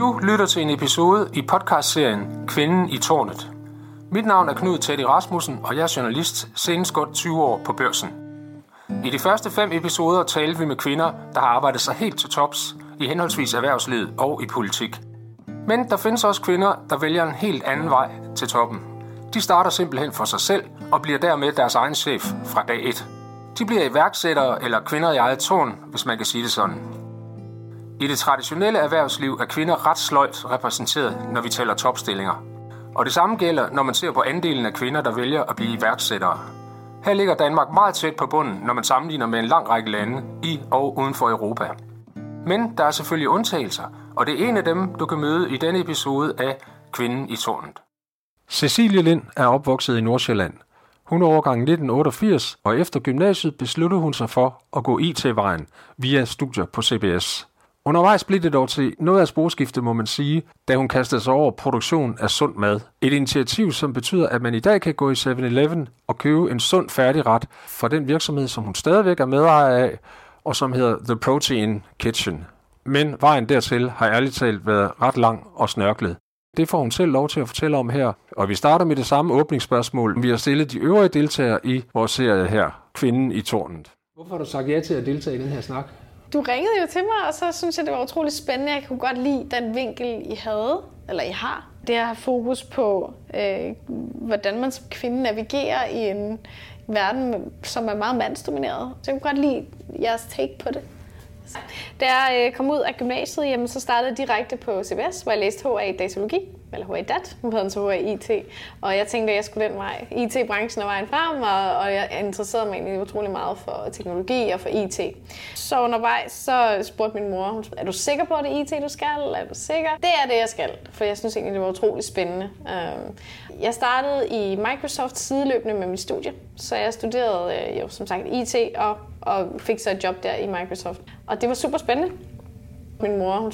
Du lytter til en episode i podcastserien Kvinden i tårnet. Mit navn er Knud Teddy Rasmussen, og jeg er journalist, senest godt 20 år på børsen. I de første fem episoder talte vi med kvinder, der har arbejdet sig helt til tops i henholdsvis erhvervslivet og i politik. Men der findes også kvinder, der vælger en helt anden vej til toppen. De starter simpelthen for sig selv og bliver dermed deres egen chef fra dag 1. De bliver iværksættere eller kvinder i eget tårn, hvis man kan sige det sådan. I det traditionelle erhvervsliv er kvinder ret sløjt repræsenteret, når vi taler topstillinger. Og det samme gælder, når man ser på andelen af kvinder, der vælger at blive iværksættere. Her ligger Danmark meget tæt på bunden, når man sammenligner med en lang række lande i og uden for Europa. Men der er selvfølgelig undtagelser, og det er en af dem, du kan møde i denne episode af Kvinden i tårnet. Cecilie Lind er opvokset i Nordsjælland. Hun er overgang 1988, og efter gymnasiet besluttede hun sig for at gå IT-vejen via studier på CBS. Undervejs blev det dog til noget af sporskifte, må man sige, da hun kastede sig over produktion af sund mad. Et initiativ, som betyder, at man i dag kan gå i 7-Eleven og købe en sund færdigret fra den virksomhed, som hun stadigvæk er medejer af, og som hedder The Protein Kitchen. Men vejen dertil har ærligt talt været ret lang og snørklet. Det får hun selv lov til at fortælle om her, og vi starter med det samme åbningsspørgsmål, vi har stillet de øvrige deltagere i vores serie her, Kvinden i tårnet. Hvorfor har du sagt ja til at deltage i den her snak? Du ringede jo til mig, og så synes jeg, det var utrolig spændende. Jeg kunne godt lide den vinkel, I havde, eller I har. Det at have fokus på, øh, hvordan man som kvinde navigerer i en verden, som er meget mandsdomineret. Så jeg kunne godt lide jeres take på det. Da jeg øh, kom ud af gymnasiet, jamen, så startede jeg direkte på CBS, hvor jeg læste HA i datalogi, eller HA DAT, nu hedder den så HA IT. Og jeg tænkte, at jeg skulle den vej. IT-branchen er vejen frem, og, og jeg interesserede mig egentlig utrolig meget for teknologi og for IT. Så undervejs, så spurgte min mor, er du sikker på, at det er IT, du skal? Er du sikker? Det er det, jeg skal, for jeg synes egentlig, det var utrolig spændende. Øhm, jeg startede i Microsoft sideløbende med mit studie, så jeg studerede øh, jo som sagt IT og, og fik så et job der i Microsoft. Og det var super spændende. Min mor hun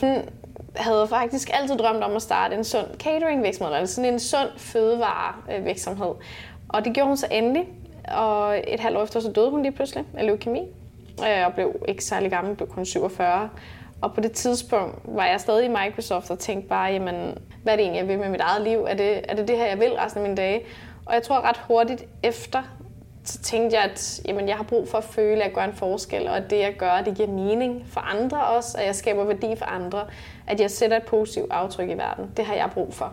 havde faktisk altid drømt om at starte en sund catering virksomhed, eller sådan en sund fødevarevirksomhed. Og det gjorde hun så endelig, og et halvt år efter så døde hun lige pludselig af leukemi, øh, og blev ikke særlig gammel, blev kun 47. Og på det tidspunkt var jeg stadig i Microsoft og tænkte bare, jamen, hvad er det egentlig, jeg vil med mit eget liv? Er det, er det det her, jeg vil resten af mine dage? Og jeg tror ret hurtigt efter, så tænkte jeg, at jamen, jeg har brug for at føle, at jeg gør en forskel, og at det, jeg gør, det giver mening for andre også, at jeg skaber værdi for andre, at jeg sætter et positivt aftryk i verden. Det har jeg brug for.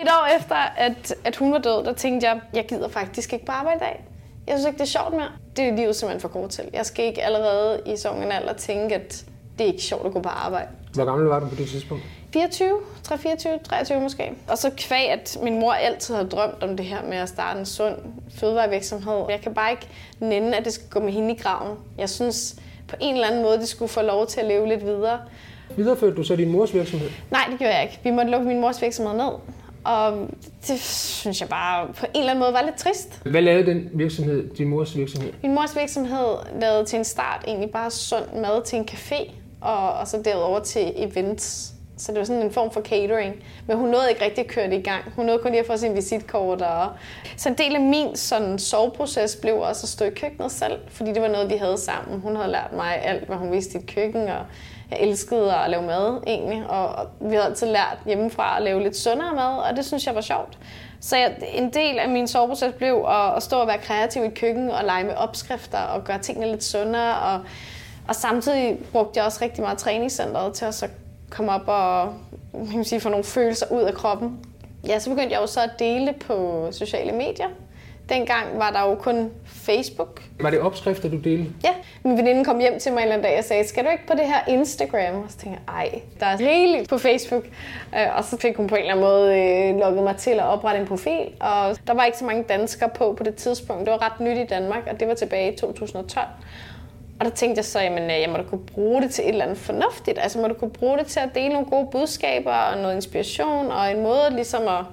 Et år efter, at, at hun var død, der tænkte jeg, jeg gider faktisk ikke på arbejde i dag. Jeg synes ikke, det er sjovt mere. Det er livet simpelthen for kort til. Jeg skal ikke allerede i sådan alder tænke, at det er ikke sjovt at gå på arbejde. Hvor gammel var du på det tidspunkt? 24, 3, 24, 23 måske. Og så kvæg, at min mor altid har drømt om det her med at starte en sund fødevarevirksomhed. Jeg kan bare ikke nænde, at det skal gå med hende i graven. Jeg synes på en eller anden måde, det skulle få lov til at leve lidt videre. Videreførte du så din mors virksomhed? Nej, det gjorde jeg ikke. Vi måtte lukke min mors virksomhed ned. Og det synes jeg bare på en eller anden måde var lidt trist. Hvad lavede den virksomhed, din mors virksomhed? Min mors virksomhed lavede til en start egentlig bare sund mad til en café, og, og så derover til events. Så det var sådan en form for catering. Men hun nåede ikke rigtig at køre det i gang. Hun nåede kun lige at få sin visitkort. Og... Så en del af min sådan, soveproces blev også at stå i køkkenet selv, fordi det var noget, vi havde sammen. Hun havde lært mig alt, hvad hun vidste i et køkken, og jeg elskede at lave mad egentlig. Og vi havde altid lært hjemmefra at lave lidt sundere mad, og det synes jeg var sjovt. Så jeg, en del af min soveproces blev at, at stå og være kreativ i et køkken og lege med opskrifter og gøre tingene lidt sundere. Og, og samtidig brugte jeg også rigtig meget træningscenteret til at så komme op og man kan sige, få nogle følelser ud af kroppen. Ja, så begyndte jeg jo så at dele på sociale medier. Dengang var der jo kun Facebook. Var det opskrifter, du delte? Ja. Min veninde kom hjem til mig en eller anden dag og sagde, skal du ikke på det her Instagram? Og så tænkte jeg, ej, der er rigeligt på Facebook. Øh, og så fik hun på en eller anden måde øh, lukket mig til at oprette en profil. Og der var ikke så mange danskere på på det tidspunkt. Det var ret nyt i Danmark, og det var tilbage i 2012. Og der tænkte jeg så, jamen, øh, jeg må da kunne bruge det til et eller andet fornuftigt. Altså, må du kunne bruge det til at dele nogle gode budskaber og noget inspiration og en måde ligesom at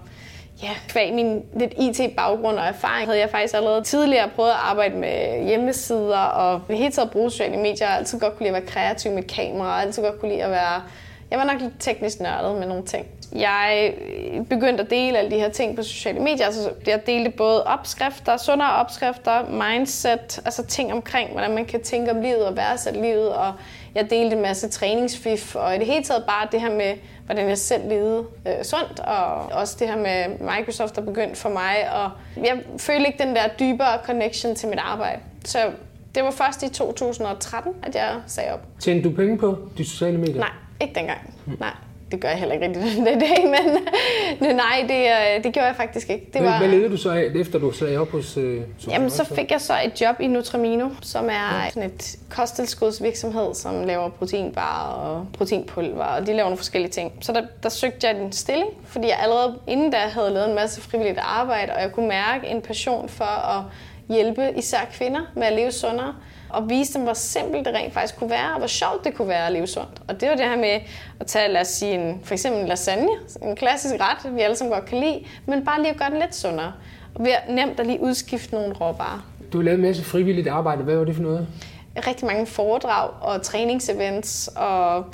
Ja, kvæg min lidt IT-baggrund og erfaring havde jeg faktisk allerede tidligere prøvet at arbejde med hjemmesider og hele taget bruge sociale medier. Jeg altid godt kunne lide at være kreativ med kamera, og altid godt kunne lide at være jeg var nok lidt teknisk nørdet med nogle ting. Jeg begyndte at dele alle de her ting på sociale medier. Altså, jeg delte både opskrifter, sundere opskrifter, mindset, altså ting omkring, hvordan man kan tænke om livet og værdsætte livet. Og jeg delte en masse træningsfif, og i det hele taget bare det her med, hvordan jeg selv levede øh, sundt, og også det her med Microsoft, der begyndte for mig. Og jeg følte ikke den der dybere connection til mit arbejde. Så det var først i 2013, at jeg sagde op. Tjente du penge på de sociale medier? Nej, ikke dengang. Hmm. Nej det gør jeg heller ikke rigtig den dag, men nej, det, øh, det gjorde jeg faktisk ikke. Det var, hvad ledte du så af, efter du sagde op hos uh, Jamen, så fik jeg så et job i Nutramino, som er ja. sådan et kosttilskudsvirksomhed, som laver proteinbar og proteinpulver, og de laver nogle forskellige ting. Så der, der søgte jeg en stilling, fordi jeg allerede inden da havde lavet en masse frivilligt arbejde, og jeg kunne mærke en passion for at hjælpe især kvinder med at leve sundere og vise dem, hvor simpelt det rent faktisk kunne være, og hvor sjovt det kunne være at leve sundt. Og det var det her med at tage, lad os sige, en, for eksempel en lasagne, en klassisk ret, vi alle sammen godt kan lide, men bare lige at gøre den lidt sundere. Og ved nemt at lige udskifte nogle råvarer. Du har lavet en masse frivilligt arbejde. Hvad var det for noget? Rigtig mange foredrag og træningsevents, og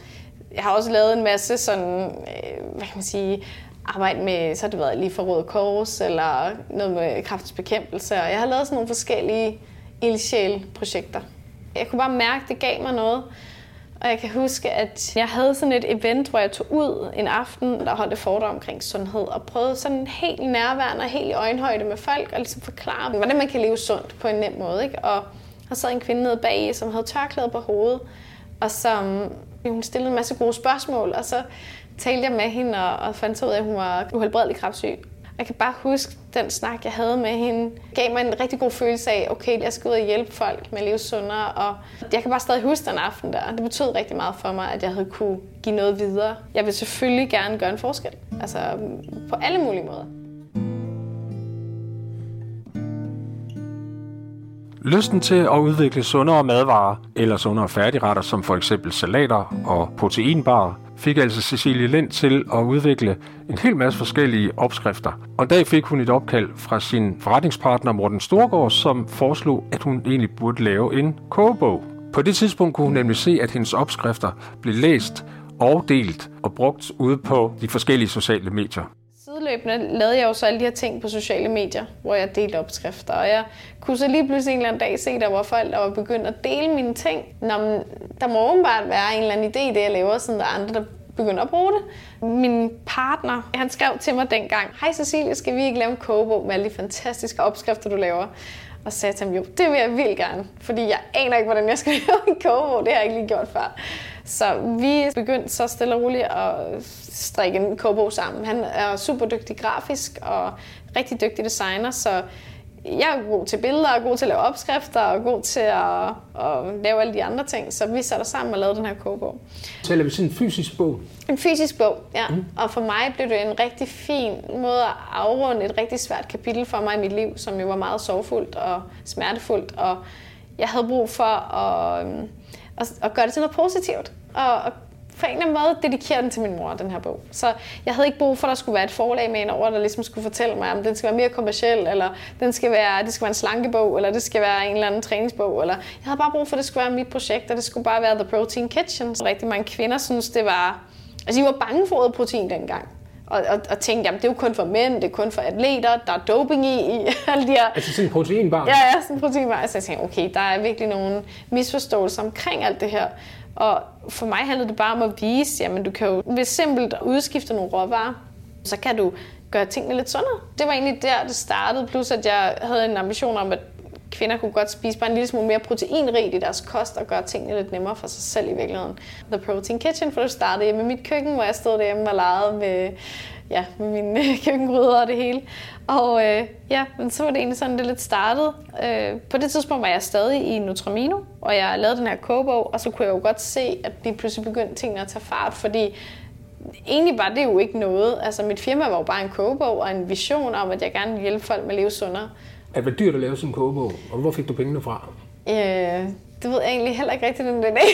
jeg har også lavet en masse sådan, øh, hvad kan man sige, arbejde med, så har det været lige for Røde Kors, eller noget med kraftbekæmpelse, og jeg har lavet sådan nogle forskellige ildsjæl-projekter. Jeg kunne bare mærke, at det gav mig noget. Og jeg kan huske, at jeg havde sådan et event, hvor jeg tog ud en aften, der holdt et foredrag omkring sundhed, og prøvede sådan helt nærværende og helt i øjenhøjde med folk, og ligesom forklare, hvordan man kan leve sundt på en nem måde. Ikke? Og der sad en kvinde nede bag, som havde tørklæde på hovedet, og som hun stillede en masse gode spørgsmål, og så talte jeg med hende og, og fandt ud af, at hun var uhelbredelig kraftsyg. Jeg kan bare huske den snak, jeg havde med hende. gav mig en rigtig god følelse af, okay, jeg skal ud og hjælpe folk med at leve sundere. Og jeg kan bare stadig huske den aften der. Det betød rigtig meget for mig, at jeg havde kunne give noget videre. Jeg vil selvfølgelig gerne gøre en forskel. Altså på alle mulige måder. Lysten til at udvikle sundere madvarer eller sundere færdigretter, som for eksempel salater og proteinbarer, fik altså Cecilie Lind til at udvikle en hel masse forskellige opskrifter. Og en dag fik hun et opkald fra sin forretningspartner Morten Storgård, som foreslog, at hun egentlig burde lave en kogebog. På det tidspunkt kunne hun nemlig se, at hendes opskrifter blev læst og delt og brugt ude på de forskellige sociale medier sideløbende lavede jeg jo så alle de her ting på sociale medier, hvor jeg delte opskrifter. Og jeg kunne så lige pludselig en eller anden dag se, der var folk, der var begyndt at dele mine ting. Nå, men der må åbenbart være en eller anden idé i det, jeg laver, sådan der andre, der begynder at bruge det. Min partner, han skrev til mig dengang, Hej Cecilie, skal vi ikke lave en kogebog med alle de fantastiske opskrifter, du laver? Og sagde til ham, jo, det vil jeg vildt gerne, fordi jeg aner ikke, hvordan jeg skal lave en kogebog. Det har jeg ikke lige gjort før. Så vi begyndte så stille og roligt at strikke en kobo sammen. Han er super dygtig grafisk og rigtig dygtig designer, så jeg er god til billeder, og god til at lave opskrifter, og god til at, at lave alle de andre ting. Så vi satte sammen og lavede den her kogebog. Så vi sådan en fysisk bog? En fysisk bog, ja. Mm. Og for mig blev det en rigtig fin måde at afrunde et rigtig svært kapitel for mig i mit liv, som jo var meget sorgfuldt og smertefuldt. Og jeg havde brug for at, og, at, gøre det til noget positivt. Og, og på en eller anden måde dedikere den til min mor, den her bog. Så jeg havde ikke brug for, at der skulle være et forlag med en over, der ligesom skulle fortælle mig, om den skal være mere kommersiel, eller den skal være, det skal være en slankebog, eller det skal være en eller anden træningsbog. Eller jeg havde bare brug for, at det skulle være mit projekt, og det skulle bare være The Protein Kitchen. Så rigtig mange kvinder synes, det var... Altså, de var bange for ordet protein dengang. Og, og, og tænkte, jamen det er jo kun for mænd, det er kun for atleter, der er doping i, i alle de her... Altså sådan en proteinbar? Ja, ja, sådan en proteinbar. Så jeg tænkte, okay, der er virkelig nogle misforståelser omkring alt det her. Og for mig handlede det bare om at vise, jamen du kan jo ved simpelt udskifte nogle råvarer, så kan du gøre tingene lidt sundere. Det var egentlig der, det startede, plus at jeg havde en ambition om, at kvinder kunne godt spise bare en lille smule mere proteinrigt i deres kost og gøre tingene lidt nemmere for sig selv i virkeligheden. The Protein Kitchen, for det startede hjemme i mit køkken, hvor jeg stod derhjemme og legede med, ja, med mine køkkengryder og det hele. Og øh, ja, men så var det egentlig sådan, det lidt startede. Øh, på det tidspunkt var jeg stadig i Nutramino, og jeg lavede den her kogebog, og så kunne jeg jo godt se, at de pludselig begyndte tingene at tage fart, fordi egentlig var det jo ikke noget. Altså mit firma var jo bare en kogebog og en vision om, at jeg gerne ville hjælpe folk med at leve sundere at det dyrt at lave sådan en kogebog, og hvor fik du pengene fra? Øh, det ved jeg egentlig heller ikke rigtigt den dag.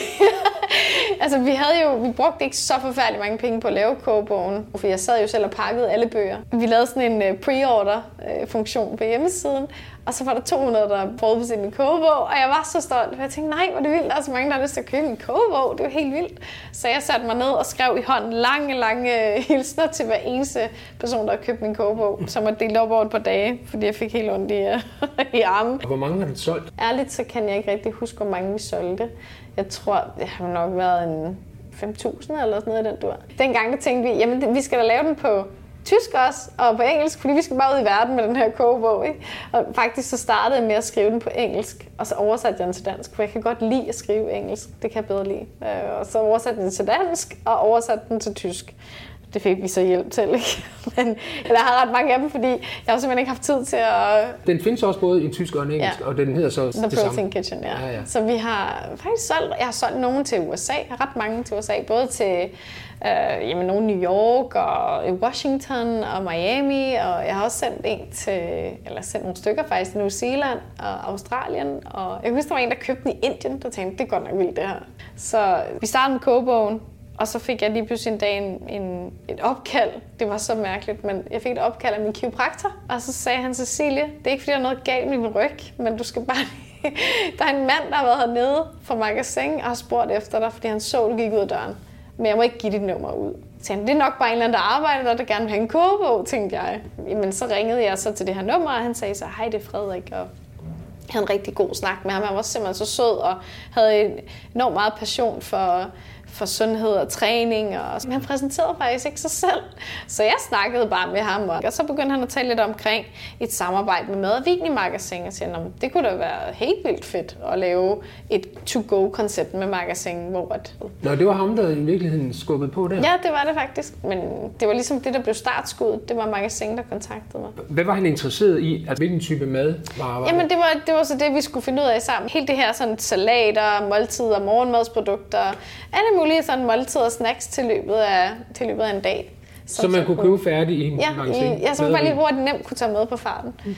altså, vi havde jo, vi brugte ikke så forfærdeligt mange penge på at lave kogebogen, for jeg sad jo selv og pakkede alle bøger. Vi lavede sådan en øh, pre-order-funktion øh, på hjemmesiden, og så var der 200, der forudbestilte min kogebog, og jeg var så stolt, jeg tænkte, nej, hvor er det vildt, der er så mange, der har lyst til at købe min kogebog, det jo helt vildt. Så jeg satte mig ned og skrev i hånden lange, lange hilsner til hver eneste person, der har købt min kogebog, som var delt op over et par dage, fordi jeg fik helt ondt i, i armen. Hvor mange har den solgt? Ærligt, så kan jeg ikke rigtig huske, hvor mange vi solgte. Jeg tror, det har nok været en 5.000 eller sådan noget i den dur. Dengang der tænkte vi, jamen vi skal da lave den på tysk også, og på engelsk, fordi vi skal bare ud i verden med den her kogebog. Ikke? Og faktisk så startede jeg med at skrive den på engelsk, og så oversatte jeg den til dansk, for jeg kan godt lide at skrive engelsk. Det kan jeg bedre lide. Øh, og så oversatte jeg den til dansk, og oversatte den til tysk. Det fik vi så hjælp til, ikke? Men jeg har ret mange af dem, fordi jeg har simpelthen ikke haft tid til at... Den findes også både i tysk og en engelsk, ja. og den hedder så The det Protein samme. Kitchen, ja. Ja, ja. Så vi har faktisk solgt, jeg har solgt nogen til USA, ret mange til USA, både til øh, jamen, nogle New York og Washington og Miami, og jeg har også sendt en til, eller sendt nogle stykker faktisk til New Zealand og Australien, og jeg kan huske, der var en, der købte den i Indien, der tænkte, det er godt nok vildt det her. Så vi startede med kogebogen, og så fik jeg lige pludselig en dag en, en, et opkald. Det var så mærkeligt, men jeg fik et opkald af min kiropraktor. Og så sagde han, Cecilie, det er ikke fordi, der er noget galt med min ryg, men du skal bare lige... Der er en mand, der har været hernede fra magasin og har spurgt efter dig, fordi han så, du gik ud af døren. Men jeg må ikke give dit nummer ud. Så tænkte, det er nok bare en eller anden, der arbejder der, der gerne vil have en kogebog, tænkte jeg. Jamen, så ringede jeg så til det her nummer, og han sagde så, hej, det er Frederik, og jeg havde en rigtig god snak med ham. Han var simpelthen så sød og havde enormt meget passion for, for sundhed og træning. Og han præsenterede faktisk ikke sig selv. Så jeg snakkede bare med ham, og så begyndte han at tale lidt omkring et samarbejde med Mad og Vin i Magasin. Og siger, det kunne da være helt vildt fedt at lave et to-go-koncept med Magasin. Hvor at... Nå, det var ham, der i virkeligheden skubbede på der. Ja, det var det faktisk. Men det var ligesom det, der blev startskuddet. Det var Magasin, der kontaktede mig. Hvad var han interesseret i? Altså, hvilken type mad var var Jamen, det var, det var så det, vi skulle finde ud af sammen. Helt det her sådan salater, måltider, morgenmadsprodukter, alle mulige sådan måltider og snacks til løbet af, til løbet af en dag. Så man kunne købe færdig i en ja, magasin? Ja, så man bare lige hurtigt nemt kunne tage med på farten. Mm.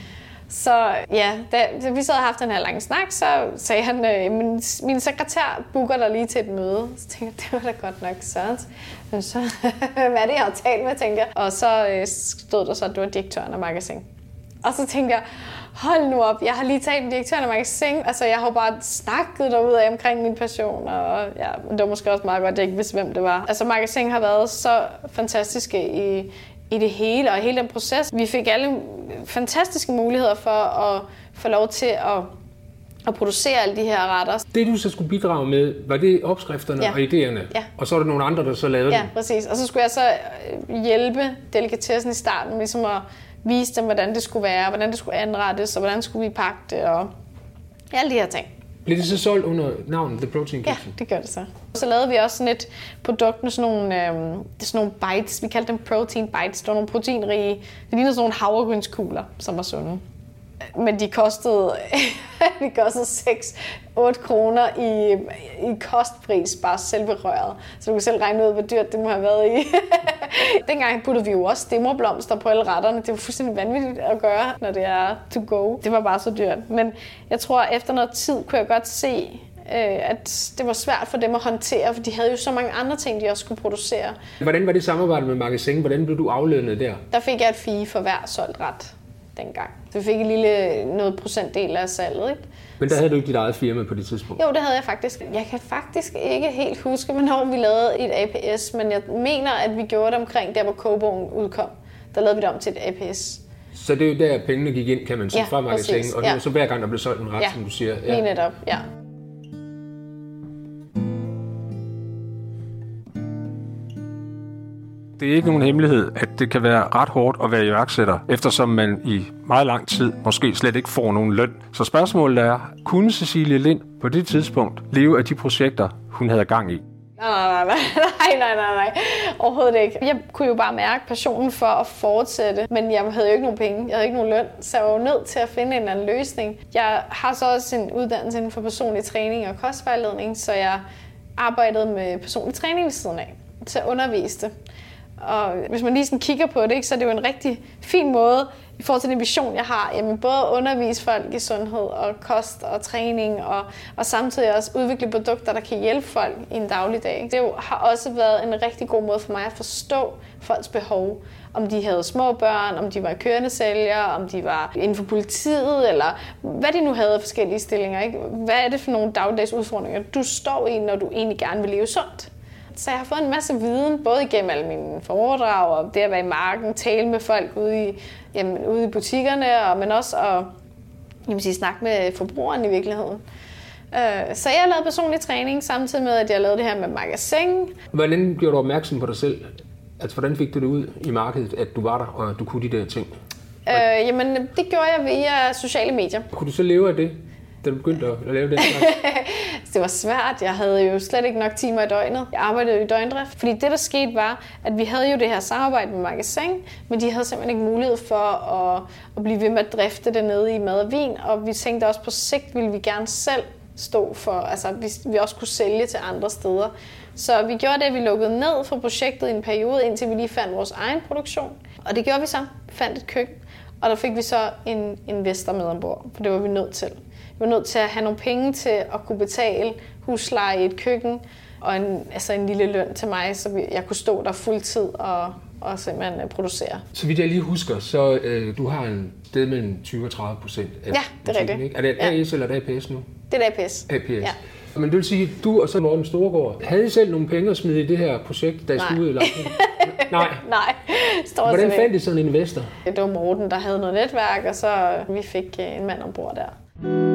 Så ja, da, vi så havde haft den her lange snak, så sagde han, øh, min, min sekretær booker dig lige til et møde. Så tænkte jeg, det var da godt nok. Men så, hvad er det, jeg har talt med, tænkte jeg. Og så øh, stod der så, at du var direktøren af magasin. Og så tænkte jeg, hold nu op, jeg har lige talt med direktøren af magasin. Altså, jeg har jo bare snakket derude af omkring min passion, og ja, det var måske også meget godt, at jeg ikke vidste, hvem det var. Altså, magasin har været så fantastiske i, i det hele, og hele den proces. Vi fik alle fantastiske muligheder for at få lov til at at producere alle de her retter. Det, du så skulle bidrage med, var det opskrifterne Ja. og idéerne? Ja. Og så er der nogle andre, der så lavede Ja, dem? præcis. Og så skulle jeg så øh, hjælpe delikatessen i starten, ligesom at vise dem, hvordan det skulle være, hvordan det skulle anrettes, og hvordan skulle vi pakke det, og alle de her ting. Blev det så solgt under navnet The Protein Ja, Kitchen? det gør det så. Så lavede vi også sådan et produkt med sådan nogle, er sådan nogle bites. Vi kaldte dem protein bites. Det var nogle proteinrige, det lignede sådan nogle havregrynskugler, som var sunde. Men de kostede, de kostede 6-8 kroner i, i kostpris, bare selve røret. Så du kan selv regne ud, hvor dyrt det må have været i. Dengang puttede vi jo også stemmerblomster på alle retterne. Det var fuldstændig vanvittigt at gøre, når det er to go. Det var bare så dyrt. Men jeg tror, at efter noget tid kunne jeg godt se, øh, at det var svært for dem at håndtere, for de havde jo så mange andre ting, de også skulle producere. Hvordan var det samarbejde med Magasin? Hvordan blev du aflønnet der? Der fik jeg et fee for hver solgt ret dengang. Så vi fik en lille noget procentdel af salget, ikke? Men der havde du ikke dit eget firma på det tidspunkt? Jo, det havde jeg faktisk. Jeg kan faktisk ikke helt huske, hvornår vi lavede et APS, men jeg mener, at vi gjorde det omkring der, hvor kogebogen udkom. Der lavede vi det om til et APS. Så det er jo der, pengene gik ind, kan man sige, Ja, fra præcis. Og det Ja. så hver gang, der blev solgt en ret, Ja, som du siger. Lige netop, ja. Det er ikke nogen hemmelighed, at det kan være ret hårdt at være iværksætter, eftersom man i meget lang tid måske slet ikke får nogen løn. Så spørgsmålet er, kunne Cecilie Lind på det tidspunkt leve af de projekter, hun havde gang i? Nej, nej, nej, nej, nej, nej, overhovedet ikke. Jeg kunne jo bare mærke passionen for at fortsætte, men jeg havde jo ikke nogen penge, jeg havde ikke nogen løn, så jeg var jo nødt til at finde en eller anden løsning. Jeg har så også en uddannelse inden for personlig træning og kostvejledning, så jeg arbejdede med personlig træning ved siden af, til at undervise det. Og hvis man lige sådan kigger på det, ikke, så er det jo en rigtig fin måde i forhold til den vision, jeg har, jamen både undervise folk i sundhed og kost og træning, og, og samtidig også udvikle produkter, der kan hjælpe folk i en dagligdag. Det har også været en rigtig god måde for mig at forstå folks behov. Om de havde små børn, om de var kørende sælgere, om de var inden for politiet, eller hvad de nu havde af forskellige stillinger. Ikke? Hvad er det for nogle dagligdags udfordringer, du står i, når du egentlig gerne vil leve sundt? Så jeg har fået en masse viden, både igennem alle mine foredrag og det at være i marken, tale med folk ude i, jamen, ude i butikkerne, og, men også at jeg sige, snakke med forbrugeren i virkeligheden. Øh, så jeg lavede personlig træning, samtidig med, at jeg lavede det her med magasin. Hvordan gjorde du opmærksom på dig selv? Altså, hvordan fik du det ud i markedet, at du var der, og at du kunne de der ting? Øh, jamen, det gjorde jeg via sociale medier. Kunne du så leve af det? Da du begyndte at lave det? det var svært. Jeg havde jo slet ikke nok timer i døgnet. Jeg arbejdede i døgndrift. Fordi det, der skete, var, at vi havde jo det her samarbejde med Magasin, men de havde simpelthen ikke mulighed for at, at blive ved med at drifte det nede i mad og vin. Og vi tænkte også, på sigt ville vi gerne selv stå for, altså vi, vi også kunne sælge til andre steder. Så vi gjorde det, at vi lukkede ned for projektet i en periode, indtil vi lige fandt vores egen produktion. Og det gjorde vi så. Vi fandt et køkken. Og der fik vi så en investor med ombord, for det var vi nødt til. Vi var nødt til at have nogle penge til at kunne betale husleje i et køkken, og en, altså en lille løn til mig, så jeg kunne stå der fuldtid og, og simpelthen øh, producere. Så vidt jeg lige husker, så øh, du har en sted mellem 20 og 30 procent af Ja, det er rigtigt. Ikke? Er det et ja. AS eller et APS nu? Det er APS. APS. Ja. Men det vil sige, at du og så Morten Storgård, havde I selv nogle penge at smide i det her projekt, I skulle ud i Nej. Nej. Stort Hvordan fandt I sådan en investor? Det var Morten, der havde noget netværk, og så vi fik øh, en mand ombord der.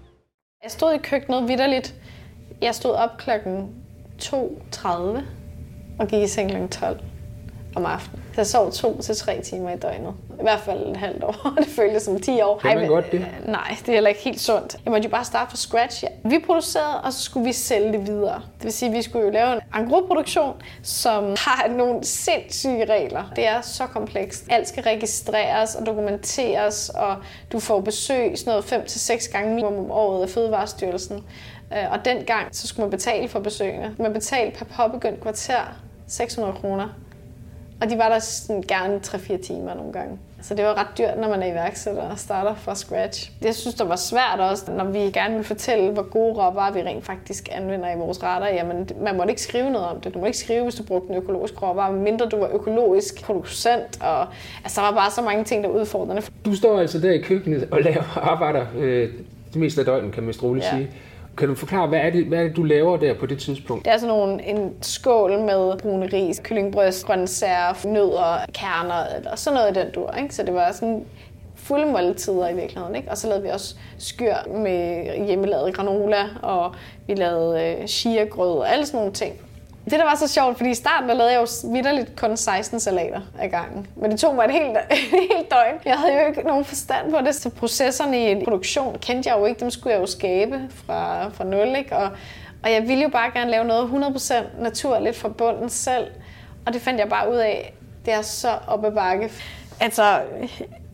Jeg stod i køkkenet vidderligt. Jeg stod op klokken 2.30 og gik i seng kl. 12 om aftenen. Så jeg sov to til tre timer i døgnet. I hvert fald et halvt år. Det føltes som 10 år. Kan man godt det? Nej, det er heller ikke helt sundt. Jeg måtte jo bare starte fra scratch. Ja. Vi producerede, og så skulle vi sælge det videre. Det vil sige, at vi skulle jo lave en angroproduktion, som har nogle sindssyge regler. Det er så komplekst. Alt skal registreres og dokumenteres, og du får besøg sådan noget 5-6 gange minimum om året af Fødevarestyrelsen. Øh, og dengang, så skulle man betale for besøgene. Man betalte per påbegyndt kvarter 600 kroner. Og de var der sådan gerne 3-4 timer nogle gange. Så det var ret dyrt, når man er iværksætter og starter fra scratch. Jeg synes, det var svært også, når vi gerne vil fortælle, hvor gode råvarer vi rent faktisk anvender i vores retter. Jamen, man måtte ikke skrive noget om det. Du må ikke skrive, hvis du brugte en økologisk råvare, mindre du var økologisk producent. Og, altså, der var bare så mange ting, der er udfordrende. Du står altså der i køkkenet og laver arbejder øh, det meste af døgnet, kan man roligt ja. sige. Kan du forklare, hvad er, det, hvad er det, du laver der på det tidspunkt? Det er sådan nogle, en skål med brune ris, kyllingbryst, grøntsager, nødder, kerner, eller sådan noget i den dur. Ikke? Så det var sådan fulde måltider i virkeligheden. Ikke? Og så lavede vi også skyr med hjemmelavet granola, og vi lavede øh, chia-grød og alle sådan nogle ting. Det, der var så sjovt, fordi i starten der lavede jeg jo vidderligt kun 16 salater ad gangen. Men det tog mig et helt, et helt døgn. Jeg havde jo ikke nogen forstand på det. Så processerne i en produktion kendte jeg jo ikke. Dem skulle jeg jo skabe fra, fra nul. Ikke? Og, og jeg ville jo bare gerne lave noget 100% naturligt fra bunden selv. Og det fandt jeg bare ud af. Det er så op ad bakke. Altså,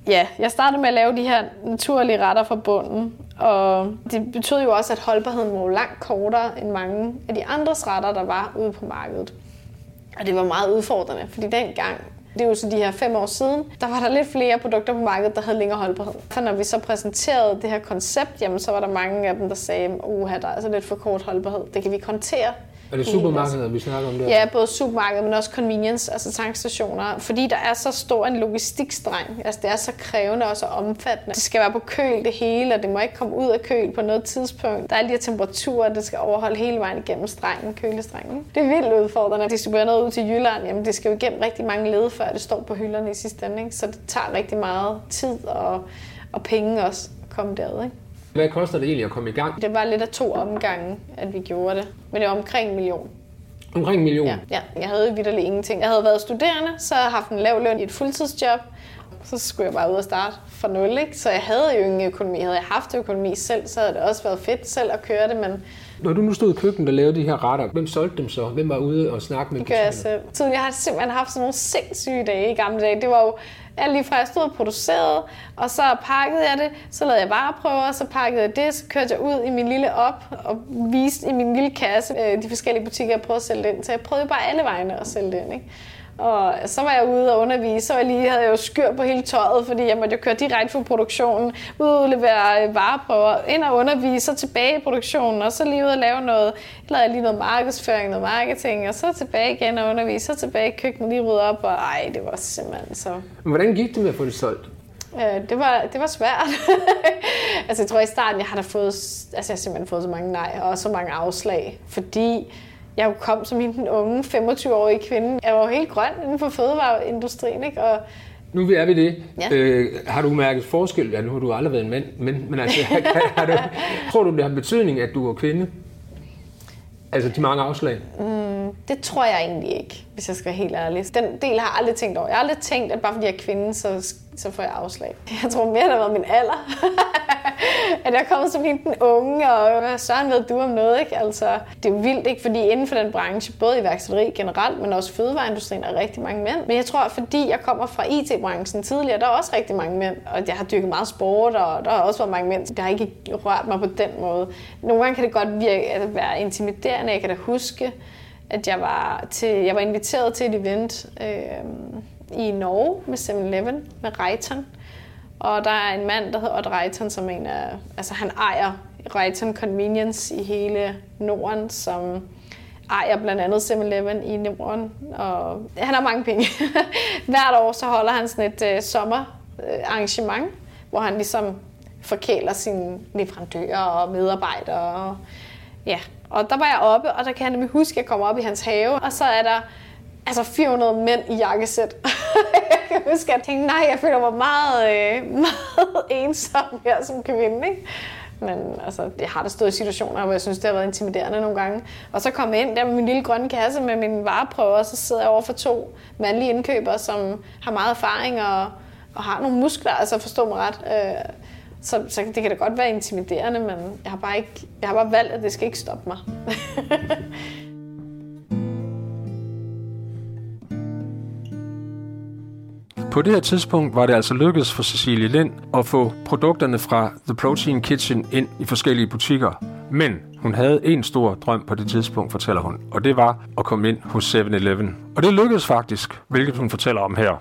ja, jeg startede med at lave de her naturlige retter fra bunden. Og det betød jo også, at holdbarheden var langt kortere end mange af de andre retter, der var ude på markedet. Og det var meget udfordrende, fordi dengang, det er jo så de her fem år siden, der var der lidt flere produkter på markedet, der havde længere holdbarhed. For når vi så præsenterede det her koncept, jamen, så var der mange af dem, der sagde, at der er altså lidt for kort holdbarhed. Det kan vi ikke kontere. Er det supermarkeder, vi snakker om det? Ja, både supermarkeder, men også convenience, altså tankstationer. Fordi der er så stor en logistikstreng. Altså det er så krævende og så omfattende. Det skal være på køl det hele, og det må ikke komme ud af køl på noget tidspunkt. Der er alle de her temperaturer, det skal overholde hele vejen igennem strengen, kølestrengen. Det er vildt udfordrende. At distribuere noget ud til Jylland, jamen det skal jo igennem rigtig mange led, før det står på hylderne i sidste ende. Så det tager rigtig meget tid og, og penge også at komme derud. Ikke? Hvad koster det egentlig at komme i gang? Det var lidt af to omgange, at vi gjorde det. Men det var omkring en million. Omkring en million? Ja, ja. jeg havde vidderligt ingenting. Jeg havde været studerende, så havde jeg haft en lav løn i et fuldtidsjob. Så skulle jeg bare ud og starte fra nul, ikke? Så jeg havde jo ingen økonomi. Havde jeg haft økonomi selv, så havde det også været fedt selv at køre det, men når du nu stod i køkkenet og lavede de her retter, hvem solgte dem så? Hvem var ude og snakke med? Det gør jeg selv. jeg har simpelthen haft sådan nogle sindssyge dage i gamle dage. Det var jo alt lige fra jeg stod og producerede, og så pakkede jeg det, så lavede jeg vareprøver, så pakkede jeg det, så kørte jeg ud i min lille op og viste i min lille kasse øh, de forskellige butikker, jeg prøvede at sælge det ind. Så jeg prøvede bare alle vegne at sælge det ind. Ikke? Og så var jeg ude og undervise, og lige havde jeg jo skyr på hele tøjet, fordi jeg måtte jo køre direkte fra produktionen, ud og levere øh, vareprøver, ind og undervise, og tilbage i produktionen, og så lige ud og lave noget, lavede jeg lige noget markedsføring, noget marketing, og så tilbage igen og undervise, så tilbage i køkkenet, lige rydde op, og ej, det var simpelthen så... Hvordan gik det med at få det solgt? Øh, det, var, det var svært. altså, jeg tror i starten, jeg har da fået, altså, jeg har simpelthen fået så mange nej, og så mange afslag, fordi jeg kom som en unge 25-årige kvinde. Jeg var jo helt grøn inden for fødevareindustrien, ikke? Og nu er vi det. Ja. Øh, har du mærket forskel? Ja, nu har du aldrig været en mand, men, men altså, har du, tror du, det har betydning, at du er kvinde? Altså de mange afslag? Mm, det tror jeg egentlig ikke, hvis jeg skal være helt ærlig. Den del har jeg aldrig tænkt over. Jeg har aldrig tænkt, at bare fordi jeg er kvinde, så, så får jeg afslag. Jeg tror mere, det har været min alder. at jeg kommer som helt den unge, og hvad søren ved du om noget, ikke? Altså, det er vildt, ikke? Fordi inden for den branche, både i generelt, men også fødevareindustrien, er rigtig mange mænd. Men jeg tror, fordi jeg kommer fra IT-branchen tidligere, der er også rigtig mange mænd. Og jeg har dyrket meget sport, og der har også været mange mænd. Det har ikke rørt mig på den måde. Nogle gange kan det godt virke at være intimiderende. Jeg kan da huske, at jeg var, til, jeg var inviteret til et event øh, i Norge med 7-Eleven, med Reitan. Og der er en mand, der hedder Odd Reitan, som en af, altså han ejer Reitan Convenience i hele Norden, som ejer blandt andet 7-Eleven i Norden. Og han har mange penge. Hvert år så holder han sådan et øh, sommerarrangement, hvor han ligesom forkæler sine leverandører og medarbejdere. Og, ja. og der var jeg oppe, og der kan jeg nemlig huske, at jeg kommer op i hans have, og så er der altså 400 mænd i jakkesæt. kan huske, at jeg tænkte, nej, jeg føler mig meget, øh, meget ensom her som kvinde. Ikke? Men altså, jeg har da stået i situationer, hvor jeg synes, det har været intimiderende nogle gange. Og så kom jeg ind der med min lille grønne kasse med min vareprøver, og så sidder jeg over for to mandlige indkøbere, som har meget erfaring og, og har nogle muskler, altså forstå mig ret. Øh, så, så det kan da godt være intimiderende, men jeg har bare, ikke, jeg har bare valgt, at det skal ikke stoppe mig. På det her tidspunkt var det altså lykkedes for Cecilie Lind at få produkterne fra The Protein Kitchen ind i forskellige butikker. Men hun havde en stor drøm på det tidspunkt, fortæller hun, og det var at komme ind hos 7-Eleven. Og det lykkedes faktisk, hvilket hun fortæller om her.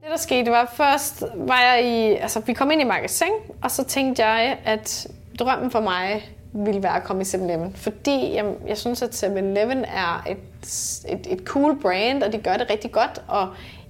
Det, der skete, var først, var jeg i, altså vi kom ind i magasin, og så tænkte jeg, at drømmen for mig ville være at komme i 7-Eleven. Fordi jeg, jeg synes, at 7-Eleven er et, et, et cool brand, og de gør det rigtig godt. Og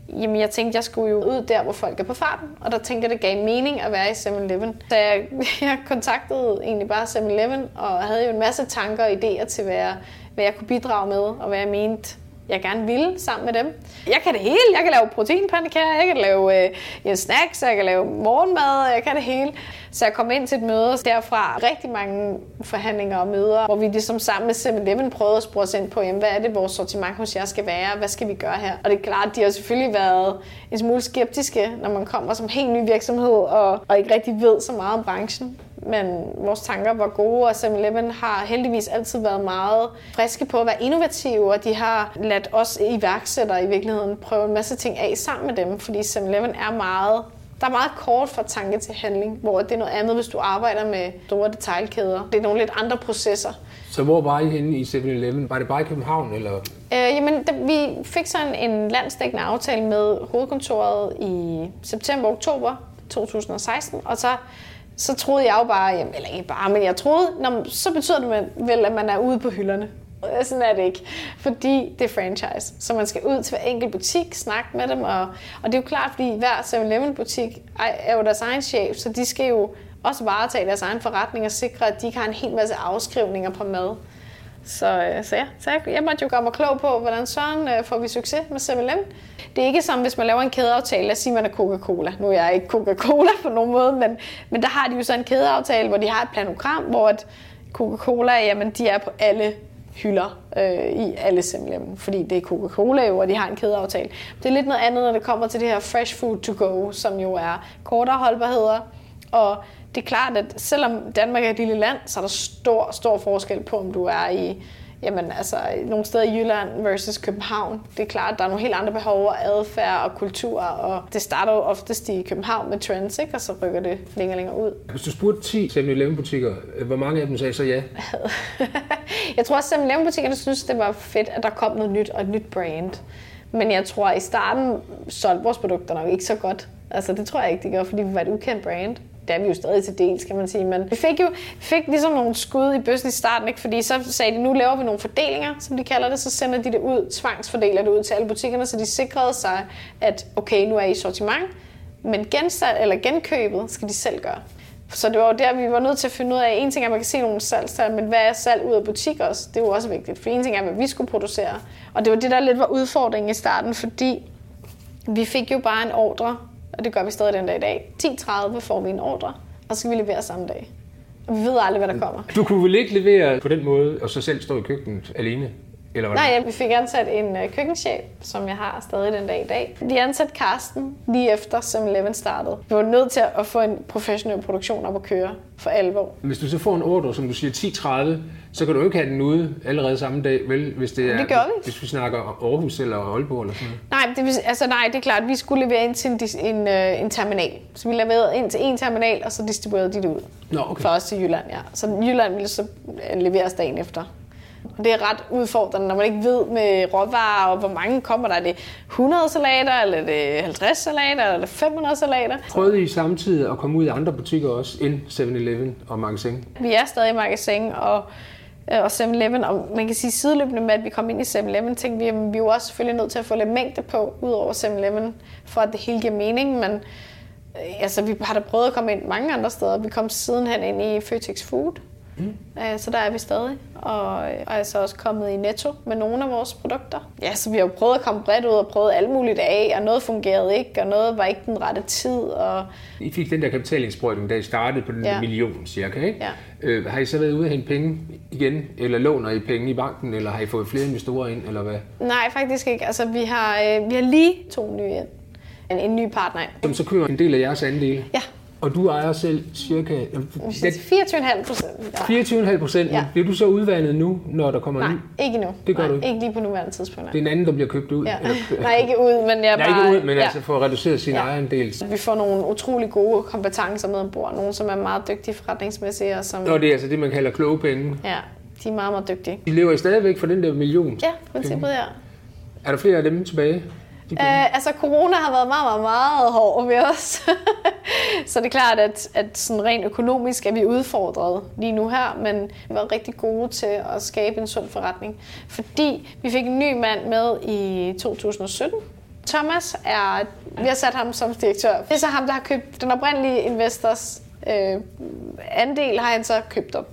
Jamen, jeg tænkte, jeg skulle jo ud der, hvor folk er på farten. Og der tænkte jeg, det gav mening at være i 7-Eleven. Så jeg, jeg kontaktede egentlig bare 7-Eleven, og havde jo en masse tanker og idéer til, hvad jeg, hvad jeg kunne bidrage med, og hvad jeg mente, jeg gerne ville sammen med dem. Jeg kan det hele. Jeg kan lave proteinpandekager, jeg kan lave øh, snacks, jeg kan lave morgenmad, jeg kan det hele. Så jeg kom ind til et møde derfra. Rigtig mange forhandlinger og møder, hvor vi ligesom sammen med 7-Eleven prøvede at spore os ind på, jamen, hvad er det, vores sortiment hos jer skal være? Hvad skal vi gøre her? Og det er klart, de har selvfølgelig været en smule skeptiske, når man kommer som helt ny virksomhed og, og ikke rigtig ved så meget om branchen men vores tanker var gode, og 7-Eleven har heldigvis altid været meget friske på at være innovative, og de har ladt os iværksættere i virkeligheden prøve en masse ting af sammen med dem, fordi 7-Eleven er meget Der er meget kort fra tanke til handling, hvor det er noget andet, hvis du arbejder med store detaljkæder. Det er nogle lidt andre processer. Så hvor var I henne i 7-Eleven? Var det bare i København, eller? Øh, jamen, da, vi fik sådan en landsdækkende aftale med hovedkontoret i september-oktober 2016, og så, så troede jeg jo bare, jamen, eller ikke bare, men jeg troede, når, så betyder det vel, at man er ude på hylderne. Øh, sådan er det ikke, fordi det er franchise. Så man skal ud til hver enkelt butik, snakke med dem, og, og det er jo klart, fordi hver 7-Eleven butik er jo deres egen chef, så de skal jo også varetage deres egen forretning og sikre, at de ikke har en hel masse afskrivninger på mad. Så, øh, så ja, så jeg, jeg måtte jo gøre mig klog på, hvordan sådan øh, får vi succes med 7-Eleven. Det er ikke som, hvis man laver en kædeaftale, lad os sige, man er Coca-Cola. Nu er jeg ikke Coca-Cola på nogen måde, men, men der har de jo så en kædeaftale, hvor de har et planogram, hvor at Coca-Cola, jamen de er på alle hylder øh, i alle 7 fordi det er Coca-Cola jo, og de har en kædeaftale. Det er lidt noget andet, når det kommer til det her fresh food to go, som jo er kortere holdbarheder, og det er klart, at selvom Danmark er et lille land, så er der stor, stor forskel på, om du er i jamen, altså, nogle steder i Jylland versus København. Det er klart, at der er nogle helt andre behov og adfærd og kultur, og det starter jo oftest i København med trends, ikke? og så rykker det længere længere ud. Hvis du spurgte 10 7-Eleven butikker, hvor mange af dem sagde så ja? jeg tror også, at 7-Eleven butikkerne synes, det var fedt, at der kom noget nyt og et nyt brand. Men jeg tror, at i starten solgte vores produkter nok ikke så godt. Altså, det tror jeg ikke, de gør, fordi vi var et ukendt brand det er vi jo stadig til dels, kan man sige. Men vi fik jo fik ligesom nogle skud i bøssen i starten, ikke? fordi så sagde de, nu laver vi nogle fordelinger, som de kalder det, så sender de det ud, tvangsfordeler det ud til alle butikkerne, så de sikrede sig, at okay, nu er I sortiment, men gensalg, eller genkøbet skal de selv gøre. Så det var jo der, vi var nødt til at finde ud af, en ting er, at man kan se nogle salgstal, men hvad er salg ud af butik også? Det er jo også vigtigt, for en ting er, hvad vi skulle producere. Og det var det, der lidt var udfordringen i starten, fordi vi fik jo bare en ordre og det gør vi stadig den dag i dag. 10.30 får vi en ordre, og så skal vi levere samme dag. Og vi ved aldrig, hvad der kommer. Du kunne vel ikke levere på den måde, og så selv stå i køkkenet alene? Eller Nej, ja, vi fik ansat en uh, køkkenchef, som jeg har stadig den dag i dag. De ansatte Karsten lige efter 7-Eleven startede. Vi var nødt til at få en professionel produktion op at køre for alvor. Hvis du så får en ordre, som du siger 10.30, så kan du ikke have den ude allerede samme dag, vel? Hvis det, er, det gør vi. Hvis vi snakker Aarhus eller Aalborg eller sådan noget. Nej, det, altså, nej, det er klart. Vi skulle levere ind til en, en, øh, en terminal. Så vi leverede ind til en terminal, og så distribuerede de det ud. Nå, okay. For os til Jylland, ja. Så Jylland ville så leveres dagen efter. Og det er ret udfordrende, når man ikke ved med råvarer, og hvor mange kommer der. Er det 100 salater, eller er det 50 salater, eller 500 salater? Prøvede I samtidig at komme ud i andre butikker også, end 7-Eleven og Magasin? Vi er stadig i Magasin, og og 7-Eleven, og man kan sige sideløbende med, at vi kom ind i 7-Eleven, tænkte vi, at vi er jo også selvfølgelig nødt til at få lidt mængde på, ud over 7-Eleven, for at det hele giver mening, men altså, vi har da prøvet at komme ind mange andre steder. Vi kom sidenhen ind i Føtex Food, Mm. Så der er vi stadig, og, og er så også kommet i Netto med nogle af vores produkter. Ja, så vi har jo prøvet at komme bredt ud og prøvet alt muligt af, og noget fungerede ikke, og noget var ikke den rette tid. Og... I fik den der kapitalindsprøjtning, da I startede på den ja. million cirka, ikke? Ja. Øh, har I så været ude og hente penge igen, eller låner I penge i banken, eller har I fået flere investorer ind, eller hvad? Nej, faktisk ikke. Altså, vi har, øh, vi har lige to nye ind. En, en ny partner ind. Som så køber en del af jeres andele? Ja. Og du ejer selv cirka... 24,5 procent. 24,5 procent? Ja. Bliver du så udvandet nu, når der kommer Nej, ny? ikke nu. Det gør Nej, du ikke? ikke lige på nuværende tidspunkt. Det er en anden, der bliver købt ud? Ja. Nej, ikke ud, men jeg Nej, bare... ikke ud, men ja. altså for at reducere sin ja. ejendel. Vi får nogle utrolig gode kompetencer med ombord. Nogle, som er meget dygtige forretningsmæssige. Og som... Nå, det er altså det, man kalder kloge penge? Ja, de er meget, meget dygtige. De lever I stadigvæk for den der million? Ja, princippet ja. Er der flere af dem tilbage? Øh, altså, corona har været meget, meget, meget hård ved os. så det er klart, at, at sådan rent økonomisk er vi udfordret lige nu her, men vi var rigtig gode til at skabe en sund forretning. Fordi vi fik en ny mand med i 2017. Thomas er, vi har sat ham som direktør. Det er så ham, der har købt den oprindelige investors øh, andel, har han så købt op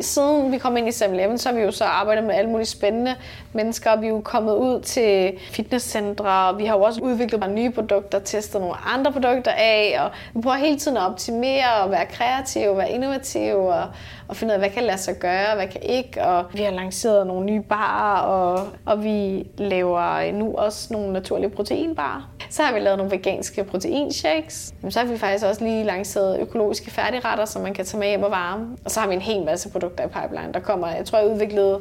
siden vi kom ind i 7-Eleven, så har vi jo så arbejdet med alle mulige spændende mennesker. Vi er jo kommet ud til fitnesscentre, og vi har jo også udviklet nogle nye produkter, testet nogle andre produkter af, og vi prøver hele tiden at optimere og være kreative, og være innovative, og, og finde ud af, hvad kan lade sig gøre, og hvad kan ikke. Og vi har lanceret nogle nye barer, og, og vi laver nu også nogle naturlige proteinbarer. Så har vi lavet nogle veganske proteinshakes. Så har vi faktisk også lige lanceret økologiske færdigretter, som man kan tage med hjem og varme. Og så har vi en hel masse produkter i pipeline, der kommer. Jeg tror, jeg udviklede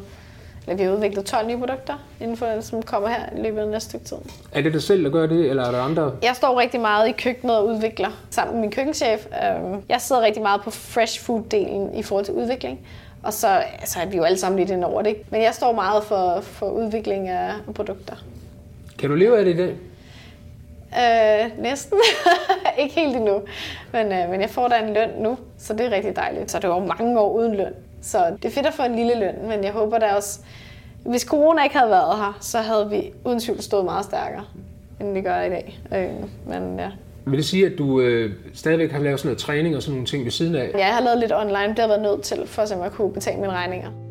Eller vi har udviklet 12 nye produkter inden for som kommer her i løbet af næste stykke tid. Er det dig selv, der gør det, eller er der andre? Jeg står rigtig meget i køkkenet og udvikler sammen med min køkkenchef. Øhm, Jeg sidder rigtig meget på fresh food-delen i forhold til udvikling. Og så altså, er vi jo alle sammen lidt ind over det. Men jeg står meget for, for udvikling af produkter. Kan du leve af det i dag? Øh, næsten. ikke helt endnu. Men, øh, men jeg får da en løn nu, så det er rigtig dejligt. Så det var jo mange år uden løn. Så det er fedt at få en lille løn, men jeg håber da også... Hvis corona ikke havde været her, så havde vi uden tvivl stået meget stærkere, end vi gør i dag. Øh, men ja. Vil det sige, at du øh, stadigvæk har lavet sådan noget træning og sådan nogle ting ved siden af? Ja, jeg har lavet lidt online, det har jeg været nødt til, for at jeg kunne betale mine regninger.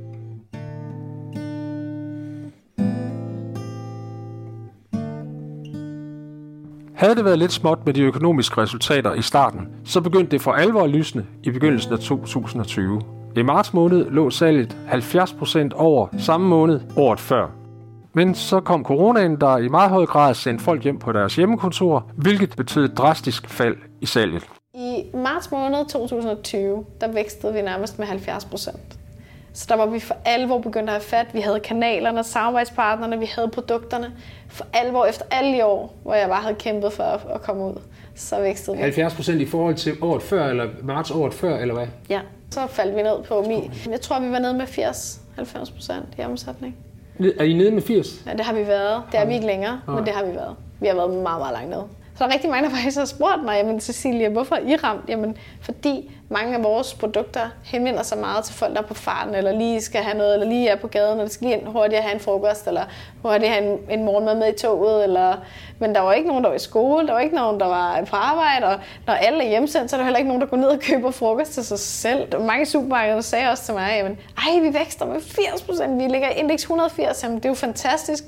Havde det været lidt småt med de økonomiske resultater i starten, så begyndte det for alvor at lysne i begyndelsen af 2020. I marts måned lå salget 70% over samme måned året før. Men så kom coronaen, der i meget høj grad sendte folk hjem på deres hjemmekontor, hvilket betød et drastisk fald i salget. I marts måned 2020, der vækstede vi nærmest med 70 procent. Så der var vi for alvor begyndt at have fat. Vi havde kanalerne, samarbejdspartnerne, vi havde produkterne. For alvor efter alle de år, hvor jeg bare havde kæmpet for at, komme ud, så vækstede vi. 70% i forhold til året før, eller marts året før, eller hvad? Ja, så faldt vi ned på mi. Jeg tror, vi var nede med 80-90 procent i omsætning. Er I nede med 80? Ja, det har vi været. Det er vi ikke længere, men det har vi været. Vi har været meget, meget langt nede. Der er rigtig mange, der faktisk har spurgt mig, jamen Cecilia, hvorfor er I ramt? Jamen, fordi mange af vores produkter henvender sig meget til folk, der er på farten, eller lige skal have noget, eller lige er på gaden, eller skal lige ind hurtigt have en frokost, eller hurtigt have en, en morgenmad med i toget. Eller... Men der var ikke nogen, der var i skole, der var ikke nogen, der var på arbejde, og når alle er hjemsendt, så er der heller ikke nogen, der går ned og køber frokost til sig selv. Mange supermarkeder, sagde også til mig, jamen, ej, vi vækster med 80%, vi ligger i indeks 180, jamen, det er jo fantastisk.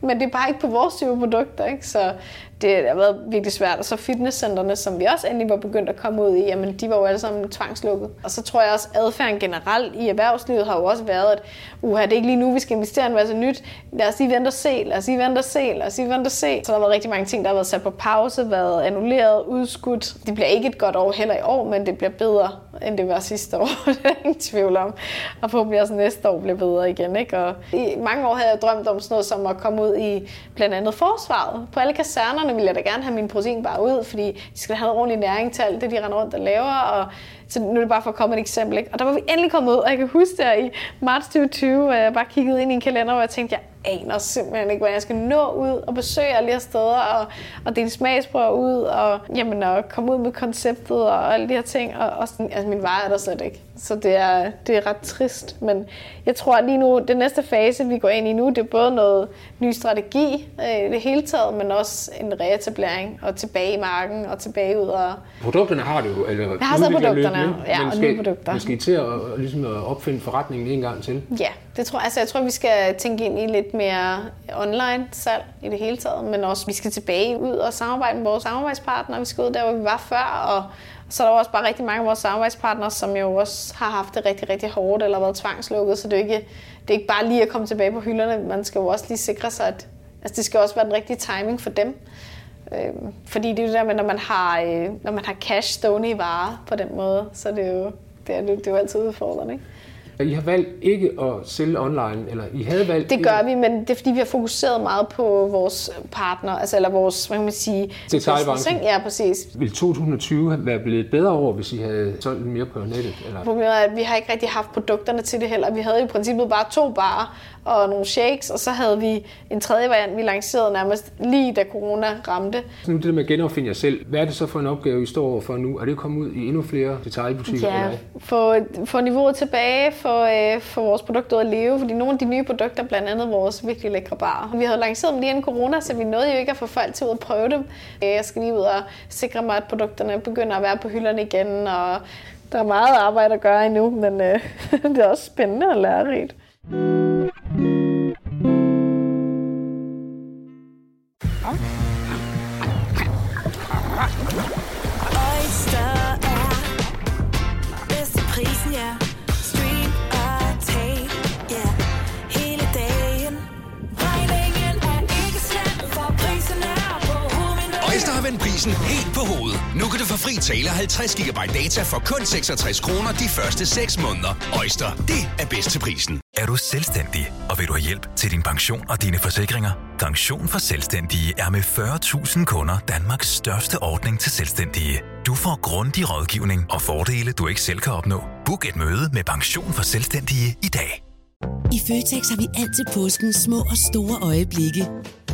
Men det er bare ikke på vores type produkter, ikke? Så det har været virkelig svært. Og så fitnesscenterne, som vi også endelig var begyndt at komme ud i, jamen de var jo alle sammen tvangslukket. Og så tror jeg også, at adfærden generelt i erhvervslivet har jo også været, at uha, det er ikke lige nu, vi skal investere i en masse nyt. Lad os lige vente og se, lad os lige vente og se, lad os lige vente og se. Så der har været rigtig mange ting, der har været sat på pause, været annulleret, udskudt. Det bliver ikke et godt år heller i år, men det bliver bedre, end det var sidste år. det er ingen tvivl om. Og forhåbentlig også næste år bliver bedre igen. Ikke? Og i mange år havde jeg drømt om sådan noget som at komme ud i blandt andet forsvaret. På alle kasernerne ville jeg da gerne have min proteinbar ud, fordi de skal have noget ordentlig næring til alt det, de render rundt og laver. Og så nu er det bare for at komme et eksempel. Ikke? Og der var vi endelig kommet ud, og jeg kan huske der i marts 2020, hvor jeg bare kiggede ind i en kalender, og jeg tænkte, jeg aner simpelthen ikke, hvordan jeg skal nå ud og besøge alle de her steder, og, og dele smagsprøver ud, og, jamen, og komme ud med konceptet og alle de her ting. Og, og sådan, altså, min vej er der slet ikke. Så det er, det er ret trist. Men jeg tror at lige nu, det næste fase, vi går ind i nu, det er både noget ny strategi øh, i det hele taget, men også en reetablering og tilbage i marken og tilbage ud og Produkterne har du jo, eller Jeg har så produkterne, løbende, ja, men og skal, nye produkter. Men skal I til at, ligesom at opfinde forretningen en gang til? Ja, det tror. Altså, jeg tror, vi skal tænke ind i lidt mere online salg i det hele taget, men også vi skal tilbage ud og samarbejde med vores samarbejdspartnere. Vi skal ud der, hvor vi var før, og så er der også bare rigtig mange af vores samarbejdspartnere, som jo også har haft det rigtig, rigtig hårdt eller været tvangslukket, så det er, ikke, det er ikke bare lige at komme tilbage på hylderne. Man skal jo også lige sikre sig, at altså, det skal også være den rigtige timing for dem. Øh, fordi det er jo det der med, når man har, øh, når man har cash stående i varer på den måde, så det er jo, det er, det er jo altid udfordrende. Ikke? I har valgt ikke at sælge online, eller I havde valgt... Det gør vi, men det er fordi, vi har fokuseret meget på vores partner, altså eller vores, hvad kan man sige... Ikke? Ja, præcis. Vil 2020 have været blevet et bedre år, hvis I havde solgt mere på nettet? Eller? Problemet er, at vi har ikke rigtig haft produkterne til det heller. Vi havde i princippet bare to barer og nogle shakes, og så havde vi en tredje variant, vi lancerede nærmest lige da corona ramte. Så nu det der med at genopfinde jer selv, hvad er det så for en opgave, I står overfor nu? Er det kommet ud i endnu flere detailbutikker? eller Ja, få, få niveauet tilbage, få, øh, få vores produkter at leve, fordi nogle af de nye produkter, blandt andet vores virkelig lækre bar. Vi havde lanceret dem lige inden corona, så vi nåede jo ikke at få folk til ud at prøve dem. Øh, Jeg skal lige ud og sikre mig, at produkterne begynder at være på hylderne igen, og der er meget arbejde at gøre endnu, men øh, det er også spændende og lærerigt. Fri betale 50 GB data for kun 66 kroner de første 6 måneder. Øjster, det er bedst til prisen. Er du selvstændig, og vil du have hjælp til din pension og dine forsikringer? Pension for Selvstændige er med 40.000 kunder Danmarks største ordning til selvstændige. Du får grundig rådgivning og fordele, du ikke selv kan opnå. Book et møde med Pension for Selvstændige i dag. I Føtex har vi altid påsken små og store øjeblikke.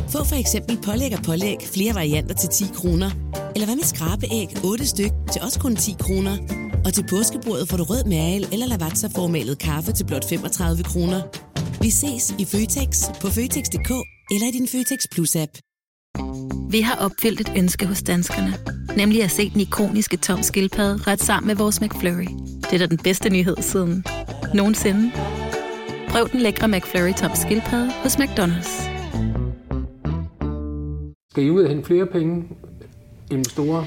Få for eksempel pålæg og pålæg flere varianter til 10 kroner. Eller hvad med skrabeæg 8 styk til også kun 10 kroner. Og til påskebordet får du rød mal eller lavatserformalet kaffe til blot 35 kroner. Vi ses i Føtex på Føtex.dk eller i din Føtex Plus-app. Vi har opfyldt et ønske hos danskerne. Nemlig at se den ikoniske tom skildpadde ret sammen med vores McFlurry. Det er da den bedste nyhed siden nogensinde. Prøv den lækre McFlurry tom skildpadde hos McDonald's. Skal I ud og hente flere penge? Investorer?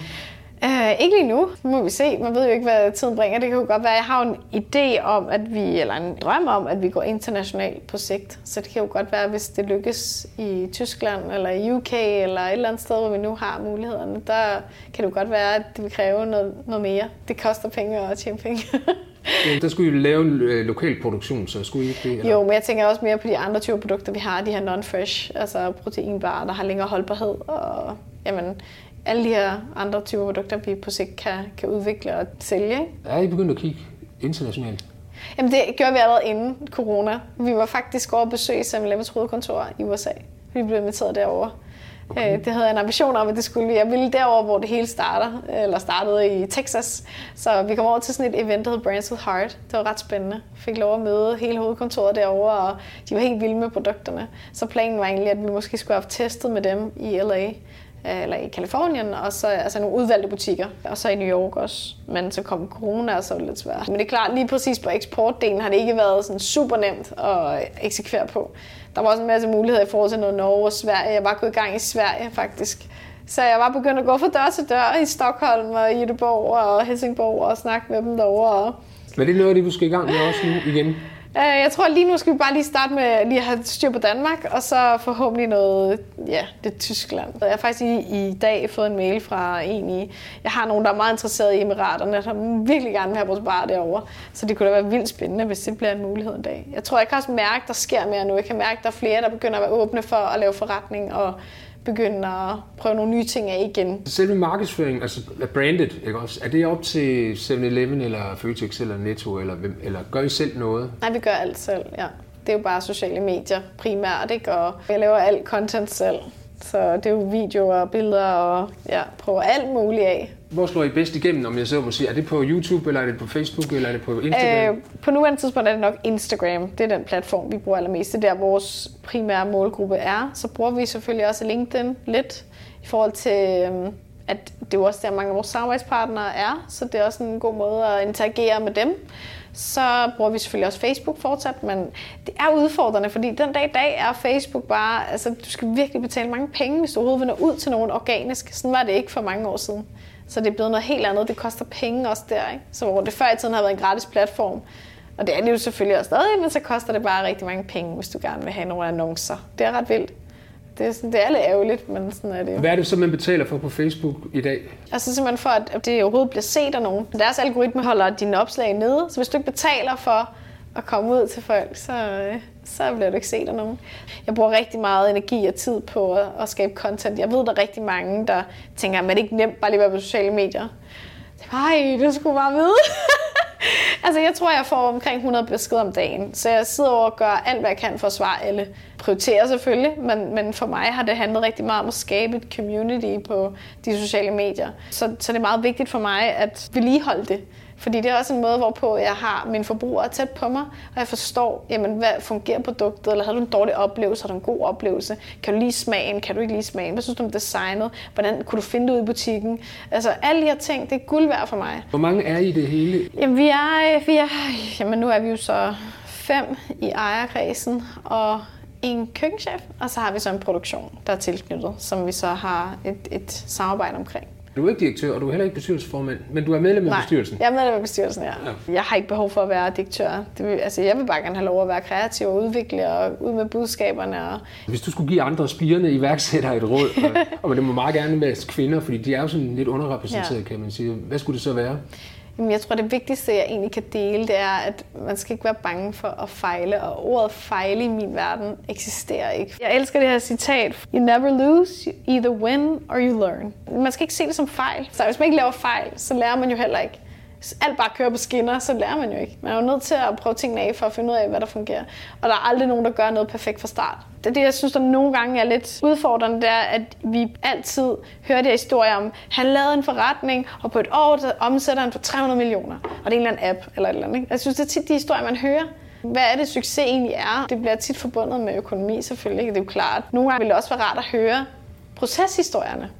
Uh, ikke lige nu, Nu må vi se. Man ved jo ikke, hvad tiden bringer. Det kan jo godt være, jeg har en idé om, at vi, eller en drøm om, at vi går internationalt på sigt. Så det kan jo godt være, hvis det lykkes i Tyskland, eller i UK, eller et eller andet sted, hvor vi nu har mulighederne, der kan det jo godt være, at det vil kræve noget, noget mere. Det koster penge at tjene penge. Der skulle I lave en øh, lokal produktion, så skulle I ikke det? Eller? Jo, men jeg tænker også mere på de andre typer produkter, vi har. De her non-fresh, altså proteinbarer, der har længere holdbarhed. Og jamen, alle de her andre typer produkter, vi på sigt kan, kan udvikle og sælge. Er I begyndt at kigge internationalt? Jamen det gjorde vi allerede inden corona. Vi var faktisk over at besøge 7-Elevens hovedkontor i USA. Vi blev inviteret derover. Okay. Det havde jeg en ambition om, at det skulle vi. Jeg ville derover, hvor det hele starter, eller startede i Texas. Så vi kom over til sådan et event, der hed Brands with Heart. Det var ret spændende. Fik lov at møde hele hovedkontoret derovre, og de var helt vilde med produkterne. Så planen var egentlig, at vi måske skulle have testet med dem i LA øh, Øh, eller i Kalifornien, og så altså nogle udvalgte butikker, og så i New York også. Men så kom corona, og så var det lidt svært. Men det er klart, lige præcis på eksportdelen har det ikke været sådan super nemt at eksekvere på. Der var også en masse muligheder i forhold til noget Norge og Sverige. Jeg var gået i gang i Sverige faktisk. Så jeg var begyndt at gå fra dør til dør i Stockholm og Göteborg og Helsingborg og snakke med dem derovre. Men det er noget af det, i gang med også nu igen? Øh, jeg tror lige nu skal vi bare lige starte med lige at have styr på Danmark, og så forhåbentlig noget, ja, det er Tyskland. Jeg har faktisk i, i dag fået en mail fra en i, jeg har nogen, der er meget interesseret i Emiraterne, som virkelig gerne vil have vores bar derovre. Så det kunne da være vildt spændende, hvis det bliver en mulighed en dag. Jeg tror, jeg kan også mærke, der sker mere nu. Jeg kan mærke, der er flere, der begynder at være åbne for at lave forretning og begynde at prøve nogle nye ting af igen. Selve markedsføringen, altså branded, ikke også? Er det op til 7-Eleven eller Føtex eller Netto, eller, hvem, eller gør I selv noget? Nej, vi gør alt selv, ja. Det er jo bare sociale medier primært, ikke? Og jeg laver alt content selv. Så det er jo videoer og billeder og ja, prøver alt muligt af. Hvor slår I bedst igennem, om jeg så må sige? Er det på YouTube, eller er det på Facebook, eller er det på Instagram? Øh, på nuværende tidspunkt er det nok Instagram. Det er den platform, vi bruger allermest. Det er der, vores primære målgruppe er. Så bruger vi selvfølgelig også LinkedIn lidt i forhold til, øhm, at det er jo også der, mange af vores samarbejdspartnere er. Så det er også en god måde at interagere med dem. Så bruger vi selvfølgelig også Facebook fortsat, men det er udfordrende, fordi den dag i dag er Facebook bare, altså du skal virkelig betale mange penge, hvis du overhovedet vil nå ud til nogen organisk. Sådan var det ikke for mange år siden. Så det er blevet noget helt andet. Det koster penge også der, ikke? Så hvor det før i tiden har været en gratis platform, og det er det jo selvfølgelig også stadig, men så koster det bare rigtig mange penge, hvis du gerne vil have nogle annoncer. Det er ret vildt. Det er, sådan, det er lidt ærgerligt, men sådan er det jo. Hvad er det så, man betaler for på Facebook i dag? Altså simpelthen for, at det overhovedet bliver set af nogen. Deres algoritme holder dine opslag nede, så hvis du ikke betaler for at komme ud til folk, så, øh, så bliver du ikke set af nogen. Jeg bruger rigtig meget energi og tid på at, at skabe content. Jeg ved, der er rigtig mange, der tænker, at det er ikke nemt bare lige at være på sociale medier. Nej, det skulle bare vide. altså, jeg tror, jeg får omkring 100 beskeder om dagen. Så jeg sidder over og gør alt, hvad jeg kan for at svare alle. Prioriterer selvfølgelig, men, men for mig har det handlet rigtig meget om at skabe et community på de sociale medier. Så, så det er meget vigtigt for mig at vedligeholde det. Fordi det er også en måde, hvorpå jeg har mine forbrugere tæt på mig, og jeg forstår, jamen, hvad fungerer produktet, eller har du en dårlig oplevelse, har du en god oplevelse, kan du lige smagen, kan du ikke lige smagen, hvad synes du om designet, hvordan kunne du finde det ud i butikken, altså alle de her ting, det er guld værd for mig. Hvor mange er I i det hele? Jamen, vi er, vi er, jamen, nu er vi jo så fem i ejerkredsen, og en køkkenchef, og så har vi så en produktion, der er tilknyttet, som vi så har et, et samarbejde omkring. Du er ikke direktør, og du er heller ikke bestyrelsesformand, men du er medlem af Nej, bestyrelsen. jeg er medlem af bestyrelsen, ja. ja. Jeg har ikke behov for at være direktør. Det vil, altså, jeg vil bare gerne have lov at være kreativ og udvikle og ud med budskaberne. Og... Hvis du skulle give andre spirende iværksættere et råd, og, og det må meget gerne være kvinder, fordi de er jo sådan lidt underrepræsenteret, ja. kan man sige. Hvad skulle det så være? Jamen, jeg tror, det vigtigste, jeg egentlig kan dele, det er, at man skal ikke være bange for at fejle, og ordet fejle i min verden eksisterer ikke. Jeg elsker det her citat. You never lose, you either win or you learn. Man skal ikke se det som fejl. Så hvis man ikke laver fejl, så lærer man jo heller ikke. Hvis alt bare kører på skinner, så lærer man jo ikke. Man er jo nødt til at prøve tingene af for at finde ud af, hvad der fungerer. Og der er aldrig nogen, der gør noget perfekt fra start. Det er det, jeg synes, der nogle gange er lidt udfordrende, det er, at vi altid hører de historier om, han lavede en forretning, og på et år der omsætter han for 300 millioner. Og det er en eller anden app eller et eller andet. Ikke? Jeg synes, det er tit de historier, man hører. Hvad er det, succes egentlig er? Det bliver tit forbundet med økonomi selvfølgelig, ikke? det er jo klart. Nogle gange vil det også være rart at høre proceshistorierne.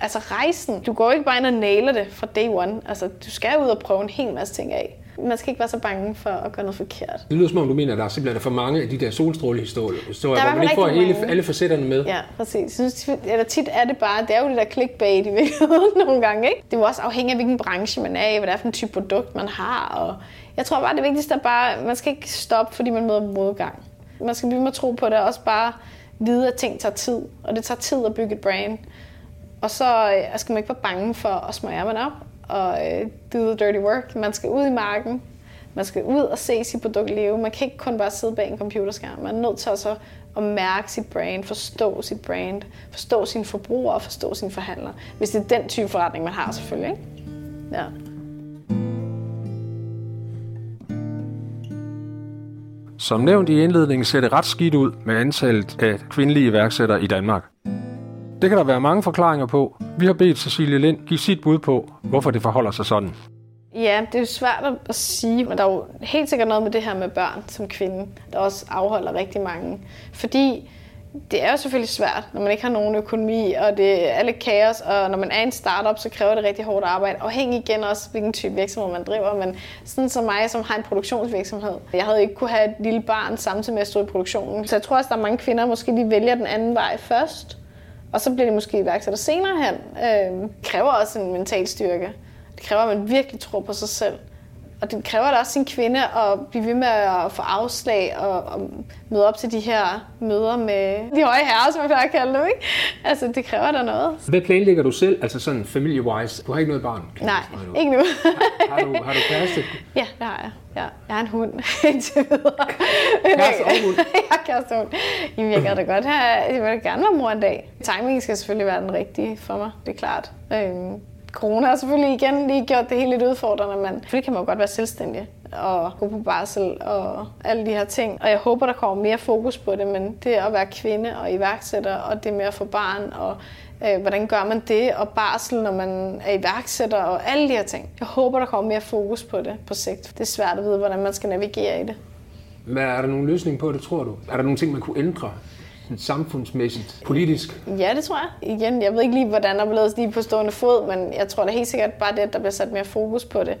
Altså rejsen. Du går ikke bare ind og nailer det fra day one. Altså, du skal ud og prøve en hel masse ting af. Man skal ikke være så bange for at gøre noget forkert. Det lyder som om, du mener, at der er simpelthen for mange af de der solstrålehistorier, historier, Der er hvor man ikke får hele, mange. alle facetterne med. Ja, præcis. Jeg synes, eller tit er det bare, det er jo det der clickbait i virkeligheden nogle gange, ikke? Det er jo også afhængigt af, hvilken branche man er i, hvad det er for en type produkt, man har. Og jeg tror bare, det vigtigste er bare, man skal ikke stoppe, fordi man møder modgang. Man skal blive med at tro på det, og også bare vide, at ting tager tid. Og det tager tid at bygge et brand. Og så øh, skal man ikke være bange for at smøre ærmerne op og øh, do the dirty work. Man skal ud i marken. Man skal ud og se sit produkt leve. Man kan ikke kun bare sidde bag en computerskærm. Man er nødt til også at mærke sit brand, forstå sit brand, forstå sine forbrugere og forstå sine forhandlere. Hvis det er den type forretning, man har selvfølgelig. Ikke? Ja. Som nævnt i indledningen ser det ret skidt ud med antallet af kvindelige iværksættere i Danmark. Det kan der være mange forklaringer på. Vi har bedt Cecilie Lind give sit bud på, hvorfor det forholder sig sådan. Ja, det er jo svært at sige, men der er jo helt sikkert noget med det her med børn som kvinde, der også afholder rigtig mange. Fordi det er jo selvfølgelig svært, når man ikke har nogen økonomi, og det er alle kaos, og når man er en startup, så kræver det rigtig hårdt arbejde. Afhængig igen også, hvilken type virksomhed man driver, men sådan som mig, som har en produktionsvirksomhed. Jeg havde ikke kunne have et lille barn samtidig med at stå i produktionen. Så jeg tror også, der er mange kvinder, måske de vælger den anden vej først, og så bliver de måske iværksætter senere hen. Øh, kræver også en mental styrke. Det kræver, at man virkelig tror på sig selv. Og det kræver da også sin kvinde at blive ved med at få afslag og, og møde op til de her møder med de høje herrer, som jeg plejer at kalde dem. Ikke? Altså, det kræver da noget. Hvad planlægger du selv, altså sådan familie-wise? Du har ikke noget barn? Nej, forstå. ikke nu. Har du, har du kæreste? Ja, det har jeg. Ja, jeg har en hund indtil videre. Kæreste og hund? jeg har kæreste og hund. Jamen, jeg kan da godt have, jeg vil da gerne være mor en dag. Timingen skal selvfølgelig være den rigtige for mig, det er klart. Øhm, corona har selvfølgelig igen lige gjort det helt lidt udfordrende, men selvfølgelig kan man jo godt være selvstændig og gå på barsel og alle de her ting. Og jeg håber, der kommer mere fokus på det, men det at være kvinde og iværksætter, og det med at få barn, og øh, hvordan gør man det, og barsel, når man er iværksætter, og alle de her ting. Jeg håber, der kommer mere fokus på det på sigt. Det er svært at vide, hvordan man skal navigere i det. Men er der nogen løsning på det, tror du? Er der nogle ting, man kunne ændre? Samfundsmæssigt, politisk? Ja, det tror jeg. Igen, jeg ved ikke lige, hvordan der bliver lige på stående fod, men jeg tror da helt sikkert bare det, at der bliver sat mere fokus på det.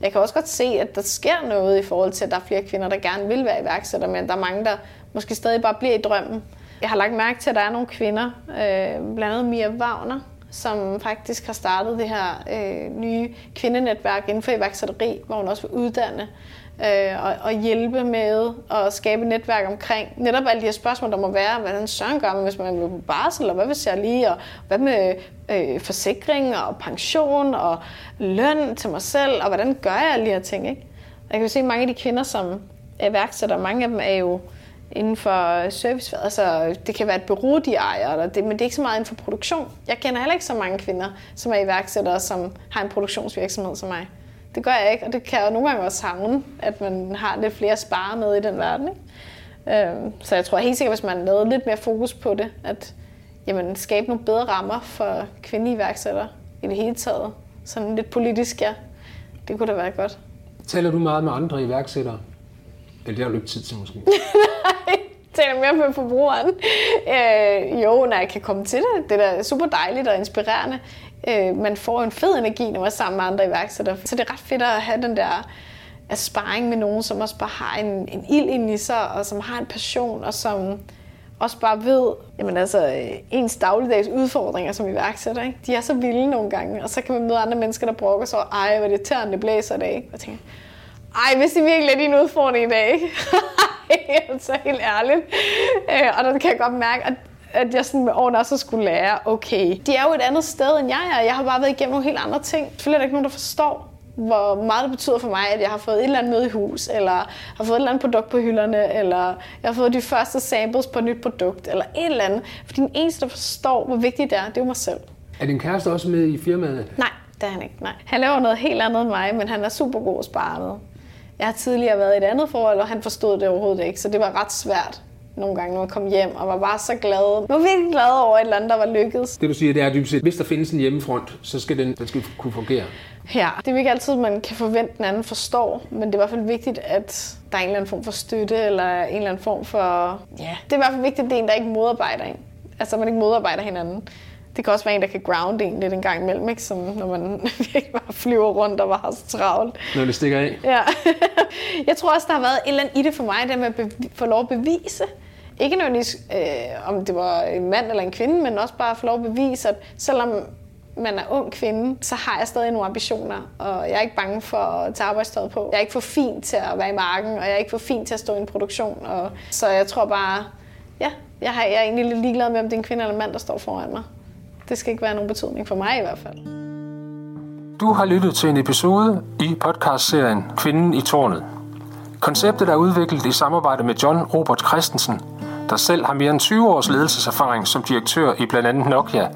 Jeg kan også godt se, at der sker noget i forhold til, at der er flere kvinder, der gerne vil være iværksætter, men der er mange, der måske stadig bare bliver i drømmen. Jeg har lagt mærke til, at der er nogle kvinder, øh, blandt andet Mia Wagner, som faktisk har startet det her øh, nye kvindenetværk inden for iværksætteri, hvor hun også vil uddanne øh, og, og hjælpe med at skabe et netværk omkring netop alle de her spørgsmål, der må være. Hvordan søren gør man, hvis man vil på barsel, og hvad hvis jeg lige, og hvad med øh, forsikring og pension og løn til mig selv, og hvordan gør jeg alle de her ting, ikke? Jeg kan jo se, at mange af de kvinder, som er værksætter, mange af dem er jo inden for service. Altså, det kan være et bureau, de ejer, eller det, men det er ikke så meget inden for produktion. Jeg kender heller ikke så mange kvinder, som er iværksættere, som har en produktionsvirksomhed som mig. Det gør jeg ikke, og det kan jeg jo nogle gange også savne, at man har lidt flere spare med i den verden. Ikke? Øhm, så jeg tror helt sikkert, hvis man lavede lidt mere fokus på det, at jamen, skabe nogle bedre rammer for kvindelige iværksættere i det hele taget. Sådan lidt politisk, ja. Det kunne da være godt. Taler du meget med andre iværksættere? Eller det har du ikke tid til måske? taler mere med forbrugeren. Øh, jo, når jeg kan komme til det. Det er da super dejligt og inspirerende. Øh, man får en fed energi, når man er sammen med andre iværksættere. Så det er ret fedt at have den der altså, sparring med nogen, som også bare har en, en ild ind i sig, og som har en passion, og som også bare ved, jamen altså, øh, ens dagligdags udfordringer som iværksætter, ikke? de er så vilde nogle gange, og så kan man møde andre mennesker, der brokker sig over, ej, hvor det tæren, det blæser i dag. Og tænker, ej, hvis det virkelig er din udfordring i dag, ikke? altså helt ærligt. Øh, og der kan jeg godt mærke, at at jeg sådan med årene også skulle lære, okay, de er jo et andet sted end jeg er. Jeg har bare været igennem nogle helt andre ting. Selvfølgelig er der ikke nogen, der forstår, hvor meget det betyder for mig, at jeg har fået et eller andet møde i hus, eller har fået et eller andet produkt på hylderne, eller jeg har fået de første samples på et nyt produkt, eller et eller andet. Fordi den eneste, der forstår, hvor vigtigt det er, det er jo mig selv. Er din kæreste også med i firmaet? Nej, det er han ikke. Nej. Han laver noget helt andet end mig, men han er super god at spare med. Jeg har tidligere været i et andet forhold, og han forstod det overhovedet ikke, så det var ret svært nogle gange, når jeg kom hjem, og var bare så glad. Jeg var virkelig glad over et eller andet, der var lykkedes. Det du siger, det er dybest set, hvis der findes en hjemmefront, så skal den, den skal kunne fungere. Ja, det er jo ikke altid, man kan forvente, at den anden forstår, men det er i hvert fald vigtigt, at der er en eller anden form for støtte, eller en eller anden form for... Ja, det er i hvert fald vigtigt, at det er en, der ikke modarbejder en. Altså, man ikke modarbejder hinanden. Det kan også være en, der kan ground en lidt en gang imellem, ikke? Som når man virkelig bare flyver rundt og bare har så travlt. Når det stikker af. Ja. Jeg tror også, der har været et eller andet i det for mig, det med at få lov at bevise. Ikke nødvendigvis, øh, om det var en mand eller en kvinde, men også bare få lov at bevise, at selvom man er ung kvinde, så har jeg stadig nogle ambitioner, og jeg er ikke bange for at tage arbejdstøjet på. Jeg er ikke for fin til at være i marken, og jeg er ikke for fin til at stå i en produktion. Og, så jeg tror bare, ja, jeg, har, jeg er egentlig lidt ligeglad med, om det er en kvinde eller en mand, der står foran mig. Det skal ikke være nogen betydning for mig i hvert fald. Du har lyttet til en episode i podcastserien Kvinden i tårnet. Konceptet er udviklet i samarbejde med John Robert Christensen, der selv har mere end 20 års ledelseserfaring som direktør i blandt andet Nokia,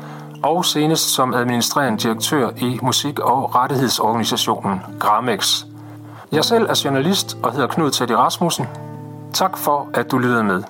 og senest som administrerende direktør i musik- og rettighedsorganisationen Gramex. Jeg selv er journalist og hedder Knud Teddy Rasmussen. Tak for, at du lyttede med.